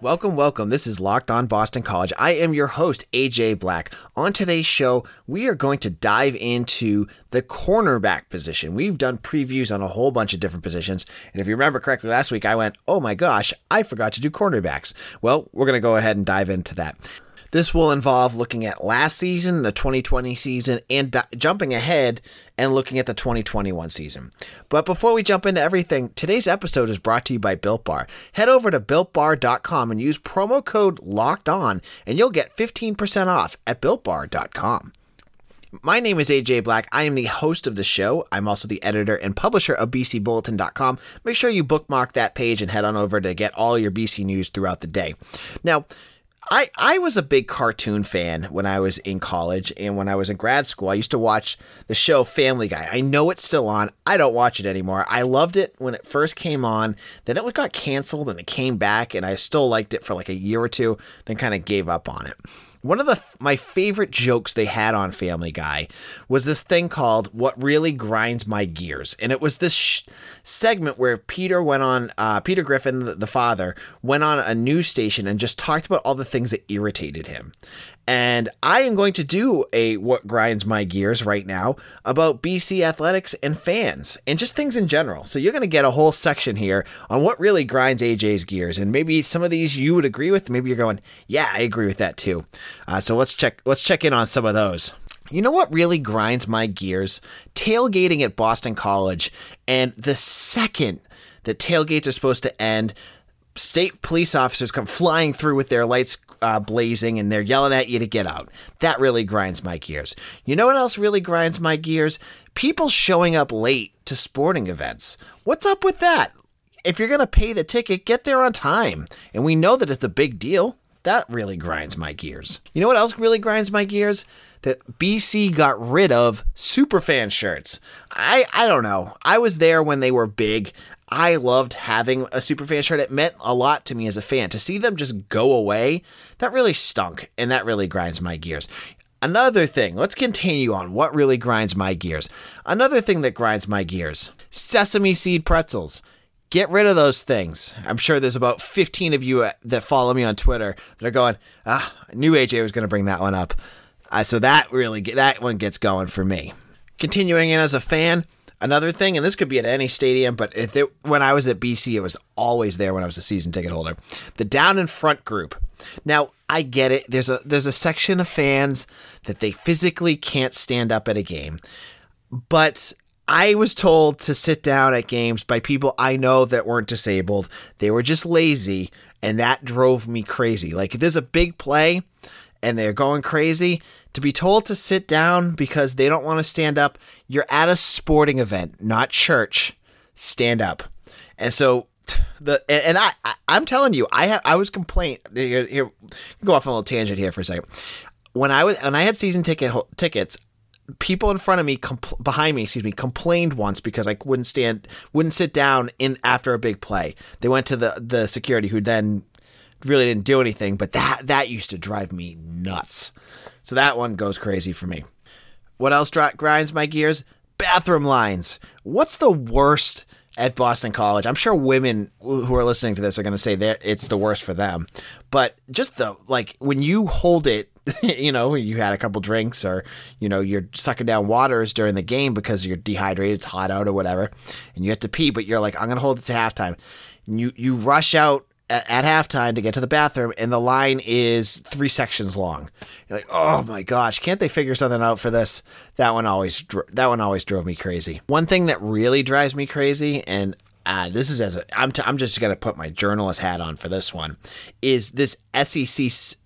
Welcome, welcome. This is Locked On Boston College. I am your host, AJ Black. On today's show, we are going to dive into the cornerback position. We've done previews on a whole bunch of different positions. And if you remember correctly, last week I went, oh my gosh, I forgot to do cornerbacks. Well, we're going to go ahead and dive into that. This will involve looking at last season, the 2020 season, and di- jumping ahead and looking at the 2021 season. But before we jump into everything, today's episode is brought to you by Built Bar. Head over to builtbar.com and use promo code LOCKED ON, and you'll get 15% off at builtbar.com. My name is AJ Black. I am the host of the show. I'm also the editor and publisher of BCBulletin.com. Make sure you bookmark that page and head on over to get all your BC news throughout the day. Now, I, I was a big cartoon fan when I was in college and when I was in grad school. I used to watch the show Family Guy. I know it's still on. I don't watch it anymore. I loved it when it first came on. Then it got canceled and it came back, and I still liked it for like a year or two, then kind of gave up on it one of the my favorite jokes they had on Family Guy was this thing called "What Really Grinds My Gears," and it was this sh- segment where Peter went on, uh, Peter Griffin, the, the father, went on a news station and just talked about all the things that irritated him. And I am going to do a what grinds my gears right now about BC athletics and fans and just things in general. So you're going to get a whole section here on what really grinds AJ's gears, and maybe some of these you would agree with. Maybe you're going, yeah, I agree with that too. Uh, so let's check let's check in on some of those. You know what really grinds my gears? Tailgating at Boston College, and the second that tailgates are supposed to end, state police officers come flying through with their lights uh, blazing and they're yelling at you to get out. That really grinds my gears. You know what else really grinds my gears? People showing up late to sporting events. What's up with that? If you're going to pay the ticket, get there on time. And we know that it's a big deal. That really grinds my gears. You know what else really grinds my gears? That BC got rid of superfan shirts. I I don't know. I was there when they were big. I loved having a superfan shirt. It meant a lot to me as a fan. To see them just go away, that really stunk, and that really grinds my gears. Another thing, let's continue on what really grinds my gears. Another thing that grinds my gears sesame seed pretzels. Get rid of those things. I'm sure there's about 15 of you uh, that follow me on Twitter that are going, ah, I knew AJ was going to bring that one up. Uh, so that really, that one gets going for me. Continuing in as a fan, Another thing, and this could be at any stadium, but it, when I was at BC, it was always there when I was a season ticket holder. The down in front group. Now, I get it. There's a there's a section of fans that they physically can't stand up at a game. But I was told to sit down at games by people I know that weren't disabled. They were just lazy, and that drove me crazy. Like there's a big play and they're going crazy, to be told to sit down because they don't want to stand up. You're at a sporting event, not church. Stand up. And so the and I, I am telling you, I have I was complaint here, here go off on a little tangent here for a second. When I was when I had season ticket tickets, people in front of me compl- behind me excuse me complained once because I wouldn't stand wouldn't sit down in after a big play. They went to the the security who then really didn't do anything, but that that used to drive me nuts. So that one goes crazy for me. What else grinds my gears? Bathroom lines. What's the worst at Boston College? I'm sure women who are listening to this are going to say that it's the worst for them. But just the like when you hold it, you know, you had a couple drinks or you know you're sucking down waters during the game because you're dehydrated, it's hot out or whatever, and you have to pee, but you're like, I'm going to hold it to halftime. And you you rush out at, at halftime to get to the bathroom, and the line is three sections long. You're like, oh my gosh, can't they figure something out for this? That one always that one always drove me crazy. One thing that really drives me crazy, and uh, this is as a, I'm, t- I'm just gonna put my journalist hat on for this one, is this SEC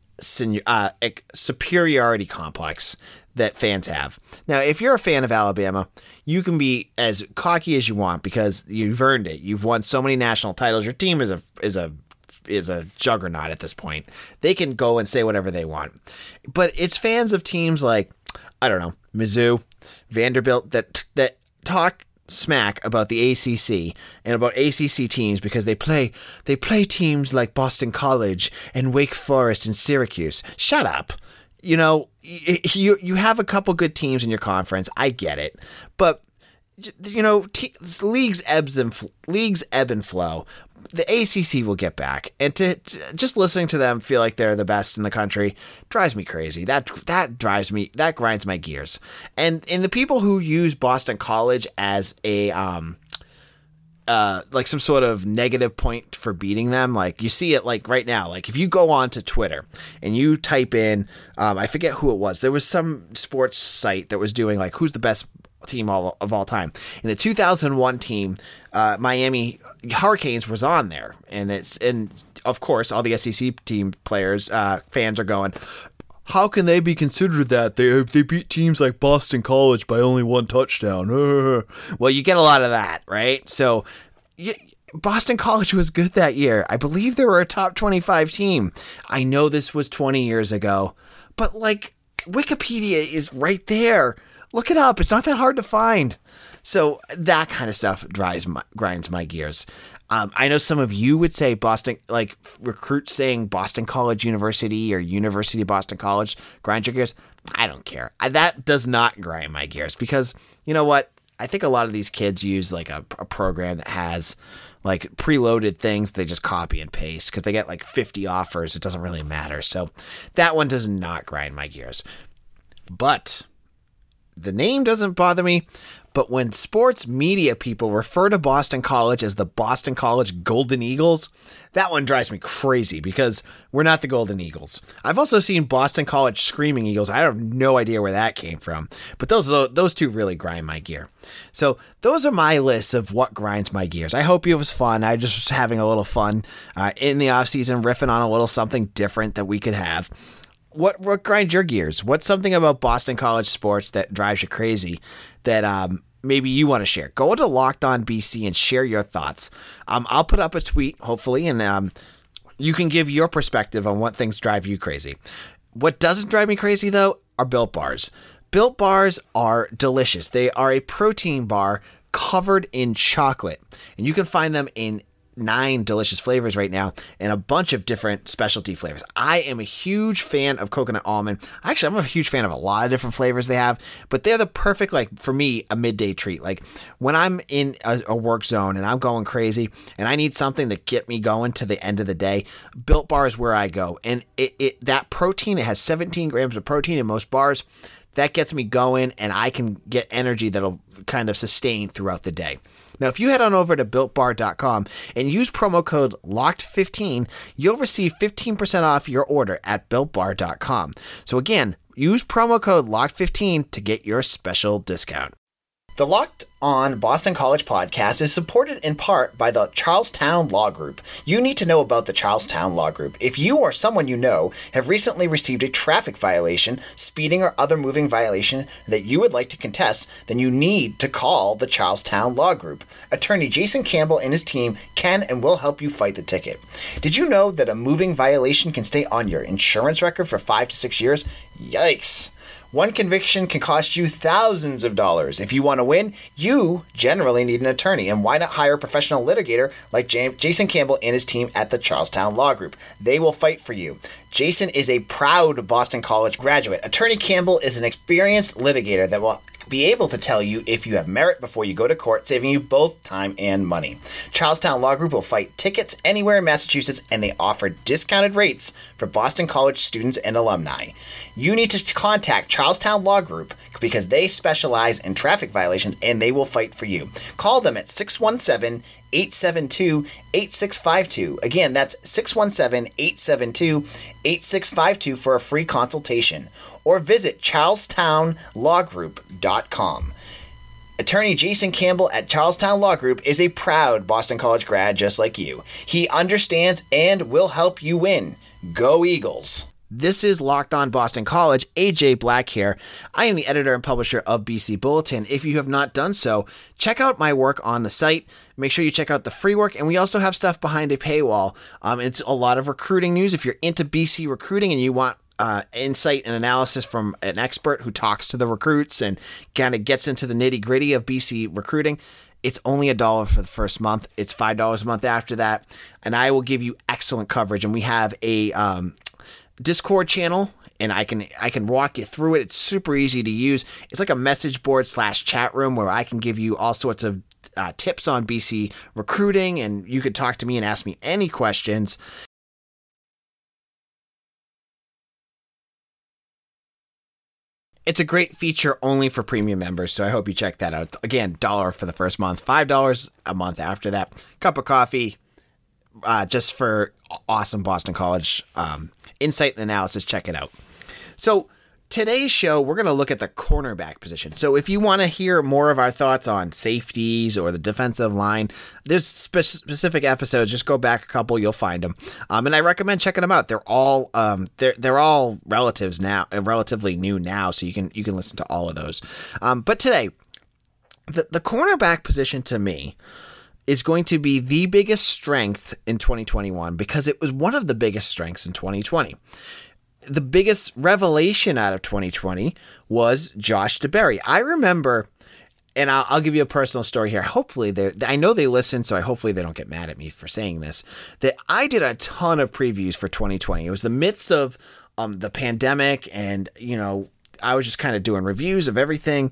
uh, superiority complex that fans have. Now, if you're a fan of Alabama, you can be as cocky as you want because you've earned it. You've won so many national titles. Your team is a is a is a juggernaut at this point. They can go and say whatever they want. But it's fans of teams like I don't know, Mizzou, Vanderbilt that that talk smack about the ACC and about ACC teams because they play they play teams like Boston College and Wake Forest and Syracuse. Shut up. You know, you you have a couple good teams in your conference. I get it. But you know, leagues ebbs and fl- leagues ebb and flow the ACC will get back, and to, to, just listening to them feel like they're the best in the country drives me crazy. That that drives me that grinds my gears. And and the people who use Boston College as a um uh like some sort of negative point for beating them, like you see it like right now. Like if you go on to Twitter and you type in um I forget who it was. There was some sports site that was doing like who's the best team all, of all time. In the 2001 team, uh, Miami Hurricanes was on there, and it's and of course all the SEC team players uh, fans are going. How can they be considered that? They they beat teams like Boston College by only one touchdown. well, you get a lot of that, right? So. Boston College was good that year. I believe they were a top 25 team. I know this was 20 years ago, but like Wikipedia is right there Look it up. It's not that hard to find. So that kind of stuff drives my, grinds my gears. Um, I know some of you would say Boston, like recruits saying Boston College University or University Boston College, grind your gears. I don't care. I, that does not grind my gears because you know what? I think a lot of these kids use like a, a program that has like preloaded things they just copy and paste because they get like 50 offers. It doesn't really matter. So that one does not grind my gears. But the name doesn't bother me, but when sports media people refer to Boston College as the Boston College Golden Eagles, that one drives me crazy because we're not the Golden Eagles. I've also seen Boston College Screaming Eagles. I have no idea where that came from, but those those two really grind my gear. So those are my lists of what grinds my gears. I hope it was fun. I just was having a little fun uh, in the off season, riffing on a little something different that we could have what what grinds your gears? What's something about Boston College sports that drives you crazy that um, maybe you want to share? Go to Locked On BC and share your thoughts. Um, I'll put up a tweet hopefully, and um, you can give your perspective on what things drive you crazy. What doesn't drive me crazy though are Built Bars. Built Bars are delicious. They are a protein bar covered in chocolate, and you can find them in nine delicious flavors right now and a bunch of different specialty flavors. I am a huge fan of coconut almond. Actually, I'm a huge fan of a lot of different flavors they have, but they're the perfect, like, for me, a midday treat. Like, when I'm in a, a work zone and I'm going crazy and I need something to get me going to the end of the day, Built Bar is where I go. And it, it that protein, it has 17 grams of protein in most bars. That gets me going and I can get energy that'll kind of sustain throughout the day. Now, if you head on over to builtbar.com and use promo code LOCKED15, you'll receive 15% off your order at builtbar.com. So again, use promo code LOCKED15 to get your special discount. The Locked On Boston College podcast is supported in part by the Charlestown Law Group. You need to know about the Charlestown Law Group. If you or someone you know have recently received a traffic violation, speeding, or other moving violation that you would like to contest, then you need to call the Charlestown Law Group. Attorney Jason Campbell and his team can and will help you fight the ticket. Did you know that a moving violation can stay on your insurance record for five to six years? Yikes! One conviction can cost you thousands of dollars. If you want to win, you generally need an attorney. And why not hire a professional litigator like Jason Campbell and his team at the Charlestown Law Group? They will fight for you. Jason is a proud Boston College graduate. Attorney Campbell is an experienced litigator that will be able to tell you if you have merit before you go to court, saving you both time and money. Charlestown Law Group will fight tickets anywhere in Massachusetts, and they offer discounted rates for Boston College students and alumni. You need to contact Charlestown Law Group because they specialize in traffic violations and they will fight for you. Call them at 617 872 8652. Again, that's 617 872 8652 for a free consultation or visit charlestownlawgroup.com. Attorney Jason Campbell at Charlestown Law Group is a proud Boston College grad just like you. He understands and will help you win. Go Eagles! This is Locked On Boston College. AJ Black here. I am the editor and publisher of BC Bulletin. If you have not done so, check out my work on the site. Make sure you check out the free work, and we also have stuff behind a paywall. Um, it's a lot of recruiting news. If you're into BC recruiting and you want uh, insight and analysis from an expert who talks to the recruits and kind of gets into the nitty gritty of BC recruiting. It's only a dollar for the first month. It's five dollars a month after that, and I will give you excellent coverage. And we have a um, Discord channel, and I can I can walk you through it. It's super easy to use. It's like a message board slash chat room where I can give you all sorts of uh, tips on BC recruiting, and you could talk to me and ask me any questions. It's a great feature only for premium members, so I hope you check that out. It's, again, dollar for the first month, five dollars a month after that. Cup of coffee, uh, just for awesome Boston College um, insight and analysis. Check it out. So today's show, we're going to look at the cornerback position. So if you want to hear more of our thoughts on safeties or the defensive line, there's spe- specific episodes. Just go back a couple, you'll find them. Um, and I recommend checking them out. They're all um, they're they're all relatives now, uh, relatively new now, so you can you can listen to all of those. Um, but today, the the cornerback position to me is going to be the biggest strength in 2021 because it was one of the biggest strengths in 2020 the biggest revelation out of 2020 was Josh DeBerry. I remember, and I'll, I'll give you a personal story here. Hopefully, they I know they listen, so I hopefully they don't get mad at me for saying this. That I did a ton of previews for 2020. It was the midst of um, the pandemic, and you know, I was just kind of doing reviews of everything,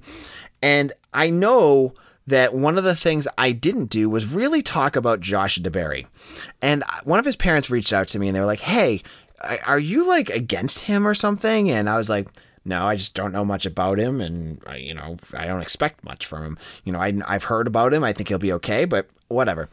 and I know that one of the things I didn't do was really talk about Josh DeBerry. And one of his parents reached out to me and they were like, "Hey, are you like against him or something? And I was like, no, I just don't know much about him, and you know, I don't expect much from him. You know, I, I've heard about him. I think he'll be okay, but whatever.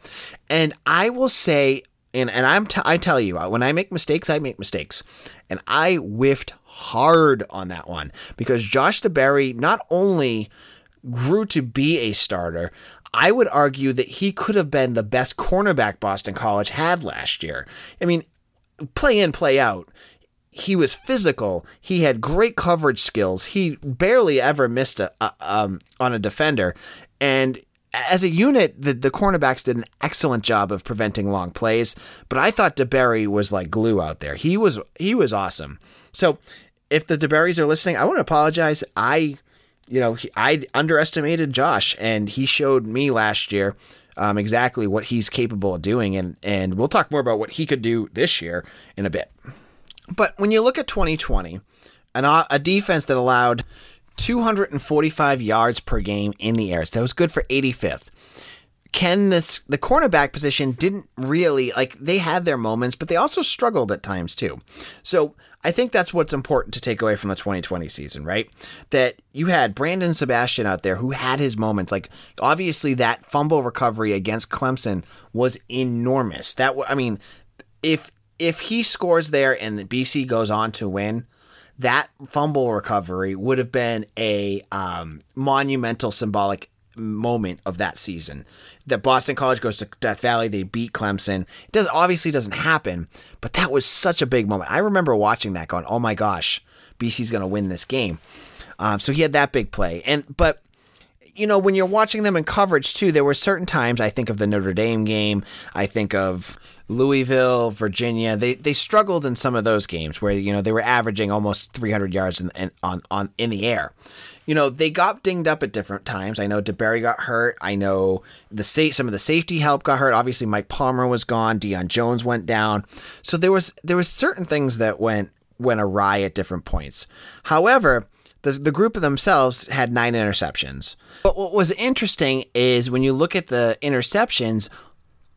And I will say, and and I'm t- I tell you, when I make mistakes, I make mistakes, and I whiffed hard on that one because Josh DeBerry not only grew to be a starter. I would argue that he could have been the best cornerback Boston College had last year. I mean, play in, play out. He was physical. He had great coverage skills. He barely ever missed a, a um, on a defender, and as a unit, the, the cornerbacks did an excellent job of preventing long plays. But I thought DeBerry was like glue out there. He was he was awesome. So if the DeBerrys are listening, I want to apologize. I, you know, I underestimated Josh, and he showed me last year um, exactly what he's capable of doing, and and we'll talk more about what he could do this year in a bit. But when you look at 2020, an, a defense that allowed 245 yards per game in the air, so that was good for 85th. Ken, this the cornerback position didn't really like they had their moments, but they also struggled at times too. So I think that's what's important to take away from the 2020 season, right? That you had Brandon Sebastian out there who had his moments. Like obviously that fumble recovery against Clemson was enormous. That I mean, if if he scores there and BC goes on to win, that fumble recovery would have been a um, monumental symbolic moment of that season. That Boston College goes to Death Valley, they beat Clemson. It does obviously doesn't happen, but that was such a big moment. I remember watching that, going, "Oh my gosh, BC's going to win this game." Um, so he had that big play, and but you know when you're watching them in coverage too, there were certain times I think of the Notre Dame game, I think of Louisville, Virginia. They they struggled in some of those games where you know they were averaging almost 300 yards in, in on on in the air you know, they got dinged up at different times. I know DeBerry got hurt. I know the sa- some of the safety help got hurt. Obviously, Mike Palmer was gone. Deion Jones went down. So there was there was certain things that went went awry at different points. However, the, the group of themselves had nine interceptions. But what was interesting is when you look at the interceptions,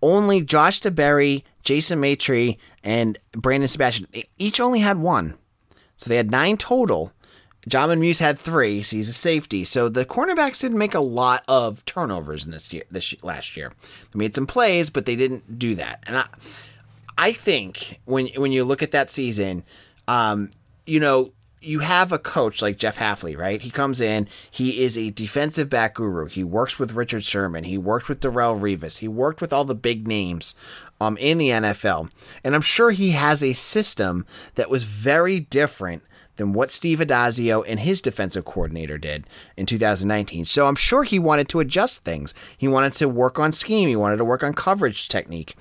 only Josh DeBerry, Jason Maitre, and Brandon Sebastian each only had one. So they had nine total. John Muse had three, so he's a safety. So the cornerbacks didn't make a lot of turnovers in this year, this last year. They made some plays, but they didn't do that. And I, I think when when you look at that season, um, you know, you have a coach like Jeff Hafley, right? He comes in, he is a defensive back guru. He works with Richard Sherman, he worked with Darrelle Revis, he worked with all the big names um, in the NFL. And I'm sure he has a system that was very different than what Steve Addazio and his defensive coordinator did in 2019. So I'm sure he wanted to adjust things. He wanted to work on scheme, he wanted to work on coverage technique.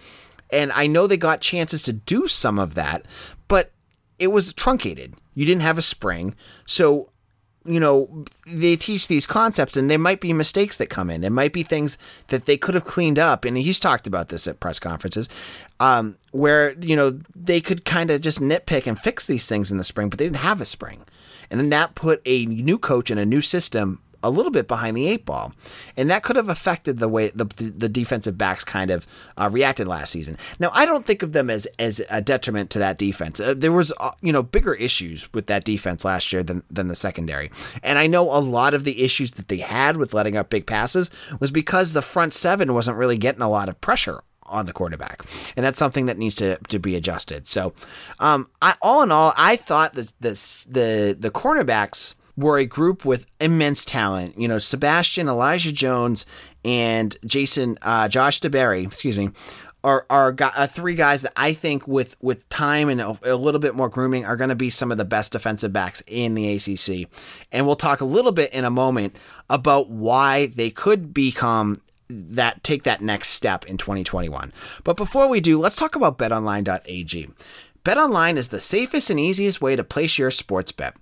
And I know they got chances to do some of that, but it was truncated. You didn't have a spring. So you know, they teach these concepts and there might be mistakes that come in. There might be things that they could have cleaned up. And he's talked about this at press conferences um, where, you know, they could kind of just nitpick and fix these things in the spring, but they didn't have a spring. And then that put a new coach and a new system a little bit behind the eight ball, and that could have affected the way the, the defensive backs kind of uh, reacted last season. Now, I don't think of them as as a detriment to that defense. Uh, there was uh, you know bigger issues with that defense last year than than the secondary, and I know a lot of the issues that they had with letting up big passes was because the front seven wasn't really getting a lot of pressure on the quarterback, and that's something that needs to, to be adjusted. So, um, I, all in all, I thought that the the the cornerbacks were a group with immense talent. You know, Sebastian, Elijah Jones, and Jason, uh, Josh DeBerry, excuse me, are are uh, three guys that I think with with time and a, a little bit more grooming are going to be some of the best defensive backs in the ACC. And we'll talk a little bit in a moment about why they could become that take that next step in 2021. But before we do, let's talk about betonline.ag. BetOnline is the safest and easiest way to place your sports bet.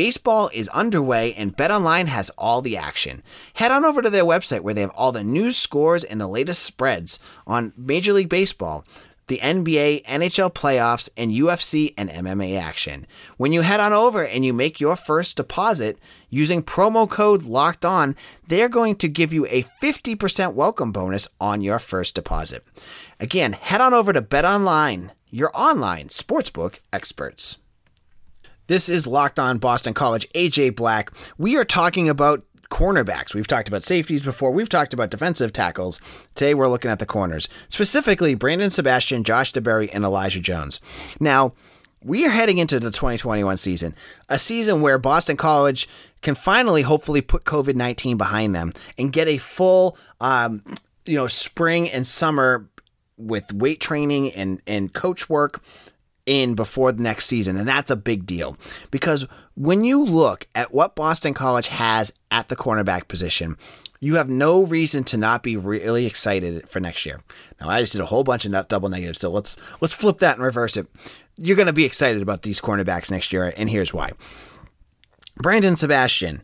Baseball is underway and BetOnline has all the action. Head on over to their website where they have all the news, scores, and the latest spreads on Major League Baseball, the NBA, NHL playoffs, and UFC and MMA action. When you head on over and you make your first deposit using promo code LOCKED ON, they're going to give you a 50% welcome bonus on your first deposit. Again, head on over to BetOnline, your online sportsbook experts. This is Locked On Boston College. AJ Black. We are talking about cornerbacks. We've talked about safeties before. We've talked about defensive tackles. Today we're looking at the corners, specifically Brandon Sebastian, Josh DeBerry, and Elijah Jones. Now, we are heading into the 2021 season, a season where Boston College can finally, hopefully, put COVID 19 behind them and get a full, um, you know, spring and summer with weight training and, and coach work in before the next season. And that's a big deal because when you look at what Boston College has at the cornerback position, you have no reason to not be really excited for next year. Now, I just did a whole bunch of double negatives, so let's let's flip that and reverse it. You're going to be excited about these cornerbacks next year, and here's why. Brandon Sebastian,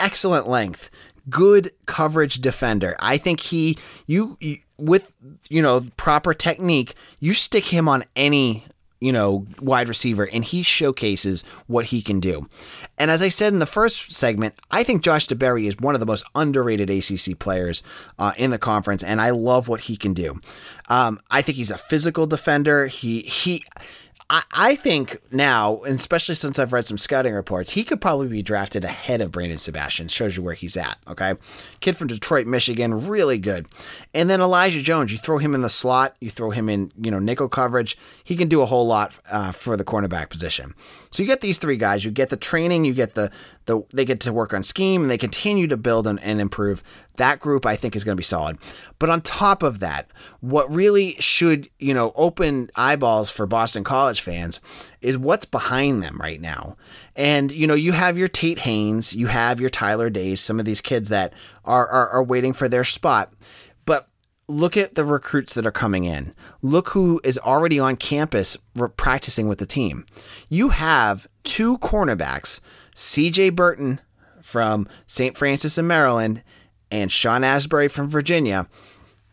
excellent length, good coverage defender. I think he you, you, with you know proper technique, you stick him on any you know, wide receiver, and he showcases what he can do. And as I said in the first segment, I think Josh DeBerry is one of the most underrated ACC players uh, in the conference, and I love what he can do. Um, I think he's a physical defender. He he I, I think now, especially since I've read some scouting reports, he could probably be drafted ahead of Brandon Sebastian. Shows you where he's at. Okay, kid from Detroit, Michigan, really good. And then Elijah Jones, you throw him in the slot, you throw him in, you know, nickel coverage. He can do a whole lot uh, for the cornerback position. So you get these three guys. You get the training. You get the the they get to work on scheme, and they continue to build and, and improve. That group, I think, is going to be solid. But on top of that, what really should, you know, open eyeballs for Boston College fans is what's behind them right now. And, you know, you have your Tate Haynes, you have your Tyler Days, some of these kids that are, are, are waiting for their spot. But look at the recruits that are coming in. Look who is already on campus practicing with the team. You have two cornerbacks, CJ Burton from St. Frances in Maryland and Sean Asbury from Virginia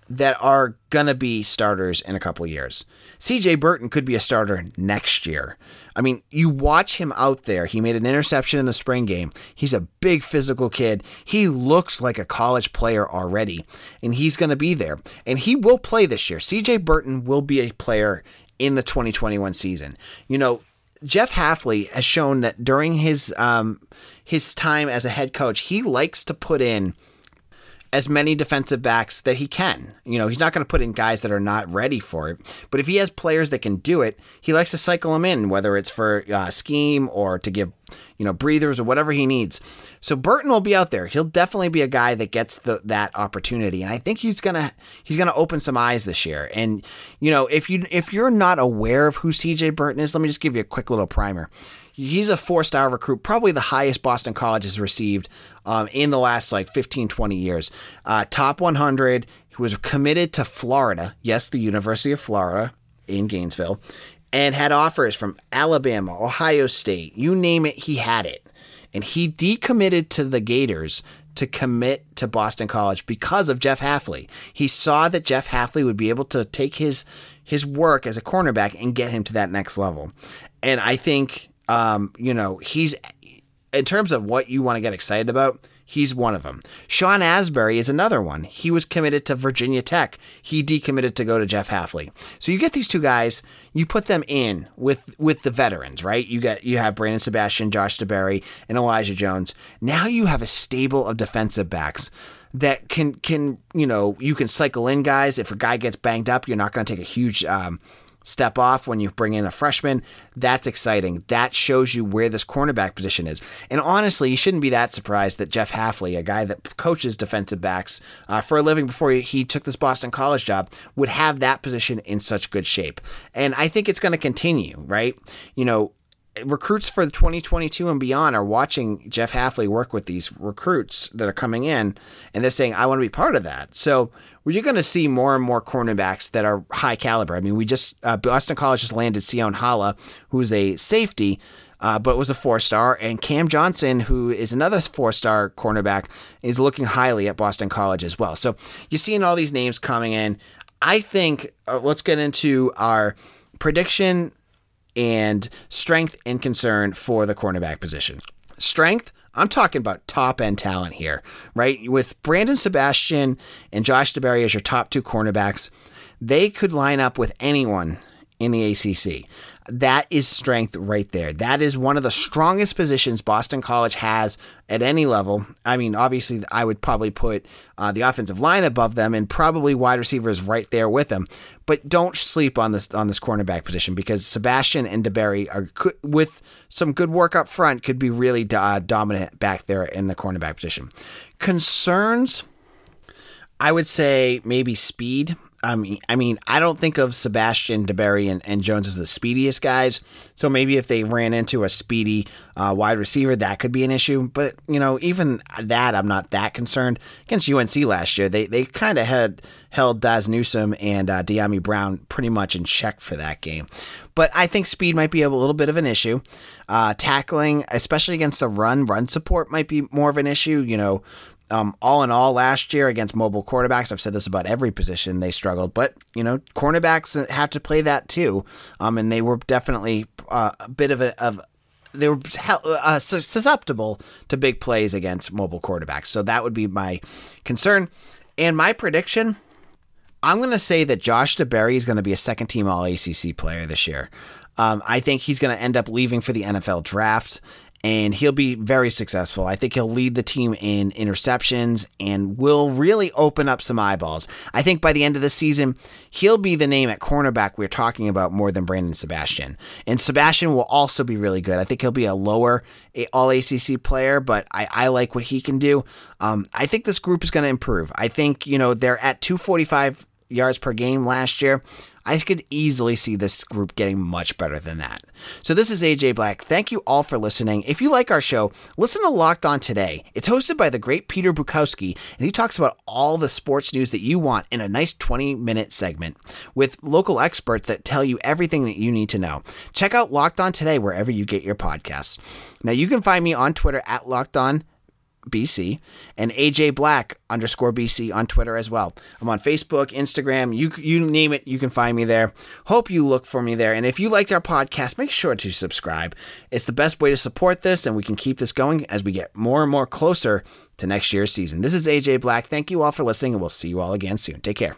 that are going to be starters in a couple years. CJ Burton could be a starter next year. I mean, you watch him out there. He made an interception in the spring game. He's a big physical kid. He looks like a college player already, and he's going to be there. And he will play this year. CJ Burton will be a player in the 2021 season. You know, Jeff Hafley has shown that during his um, his time as a head coach, he likes to put in as many defensive backs that he can. You know, he's not going to put in guys that are not ready for it, but if he has players that can do it, he likes to cycle them in, whether it's for uh, scheme or to give, you know, breathers or whatever he needs. So Burton will be out there. He'll definitely be a guy that gets the, that opportunity, and I think he's gonna he's gonna open some eyes this year. And you know, if you if you're not aware of who CJ Burton is, let me just give you a quick little primer. He's a four star recruit, probably the highest Boston College has received um, in the last like 15, 20 years. Uh, top 100. He was committed to Florida. Yes, the University of Florida in Gainesville. and had offers from Alabama, Ohio State, you name it, he had it. And he decommitted to the Gators to commit to Boston College because of Jeff Hafley. He saw that Jeff Hafley would be able to take his his work as a cornerback and get him to that next level. And I think um, you know, he's in terms of what you want to get excited about, he's one of them. Sean Asbury is another one. He was committed to Virginia Tech. He decommitted to go to Jeff Hafley. So you get these two guys, you put them in with with the veterans, right? You get you have Brandon Sebastian, Josh DeBerry, and Elijah Jones. Now you have a stable of defensive backs that can can you know you can cycle in guys. If a guy gets banged up, you're not going to take a huge um, step off when you bring in a freshman. That's exciting. That shows you where this cornerback position is. And honestly, you shouldn't be that surprised that Jeff Hafley, a guy that coaches defensive backs uh, for a living before he took this Boston College job, would have that position in such good shape. And I think it's going to continue, right? You know, recruits for 2022 and beyond are watching Jeff Hafley work with these recruits that are coming in, and they're saying, "I want to be part of that." So we're going to see more and more cornerbacks that are high caliber. I mean, we just uh, Boston College just landed Sion Hala, who's a safety. Uh, but was a four star. And Cam Johnson, who is another four star cornerback, is looking highly at Boston College as well. So you're seeing all these names coming in. I think uh, let's get into our prediction and strength and concern for the cornerback position. Strength, I'm talking about top end talent here, right? With Brandon Sebastian and Josh DeBerry as your top two cornerbacks, they could line up with anyone in the ACC. That is strength right there. That is one of the strongest positions Boston College has at any level. I mean, obviously, I would probably put uh, the offensive line above them, and probably wide receivers right there with them. But don't sleep on this on this cornerback position because Sebastian and DeBerry are with some good work up front could be really uh, dominant back there in the cornerback position. Concerns. I would say maybe speed. I mean, I mean, I don't think of Sebastian DeBerry and, and Jones as the speediest guys. So maybe if they ran into a speedy uh, wide receiver, that could be an issue. But you know, even that, I'm not that concerned. Against UNC last year, they they kind of had held Dazz Newsome and uh, Dyami Brown pretty much in check for that game. But I think speed might be a little bit of an issue. Uh, tackling, especially against the run, run support might be more of an issue. You know, um, all in all, last year against mobile quarterbacks, I've said this about every position they struggled, but you know, cornerbacks have to play that too, um, and they were definitely uh, a bit of a of they were uh, susceptible to big plays against mobile quarterbacks. So that would be my concern, and my prediction. I'm going to say that Josh DeBerry is going to be a second team All ACC player this year. Um, I think he's going to end up leaving for the NFL draft and he'll be very successful. I think he'll lead the team in interceptions and will really open up some eyeballs. I think by the end of the season, he'll be the name at cornerback we're talking about more than Brandon Sebastian. And Sebastian will also be really good. I think he'll be a lower all ACC player, but I, I like what he can do. Um, I think this group is going to improve. I think, you know, they're at 245 yards per game last year. I could easily see this group getting much better than that. So, this is AJ Black. Thank you all for listening. If you like our show, listen to Locked On Today. It's hosted by the great Peter Bukowski, and he talks about all the sports news that you want in a nice 20 minute segment with local experts that tell you everything that you need to know. Check out Locked On Today wherever you get your podcasts. Now, you can find me on Twitter at Locked On BC and AJ Black underscore BC on Twitter as well. I'm on Facebook, Instagram, you you name it, you can find me there. Hope you look for me there. And if you liked our podcast, make sure to subscribe. It's the best way to support this, and we can keep this going as we get more and more closer to next year's season. This is AJ Black. Thank you all for listening, and we'll see you all again soon. Take care.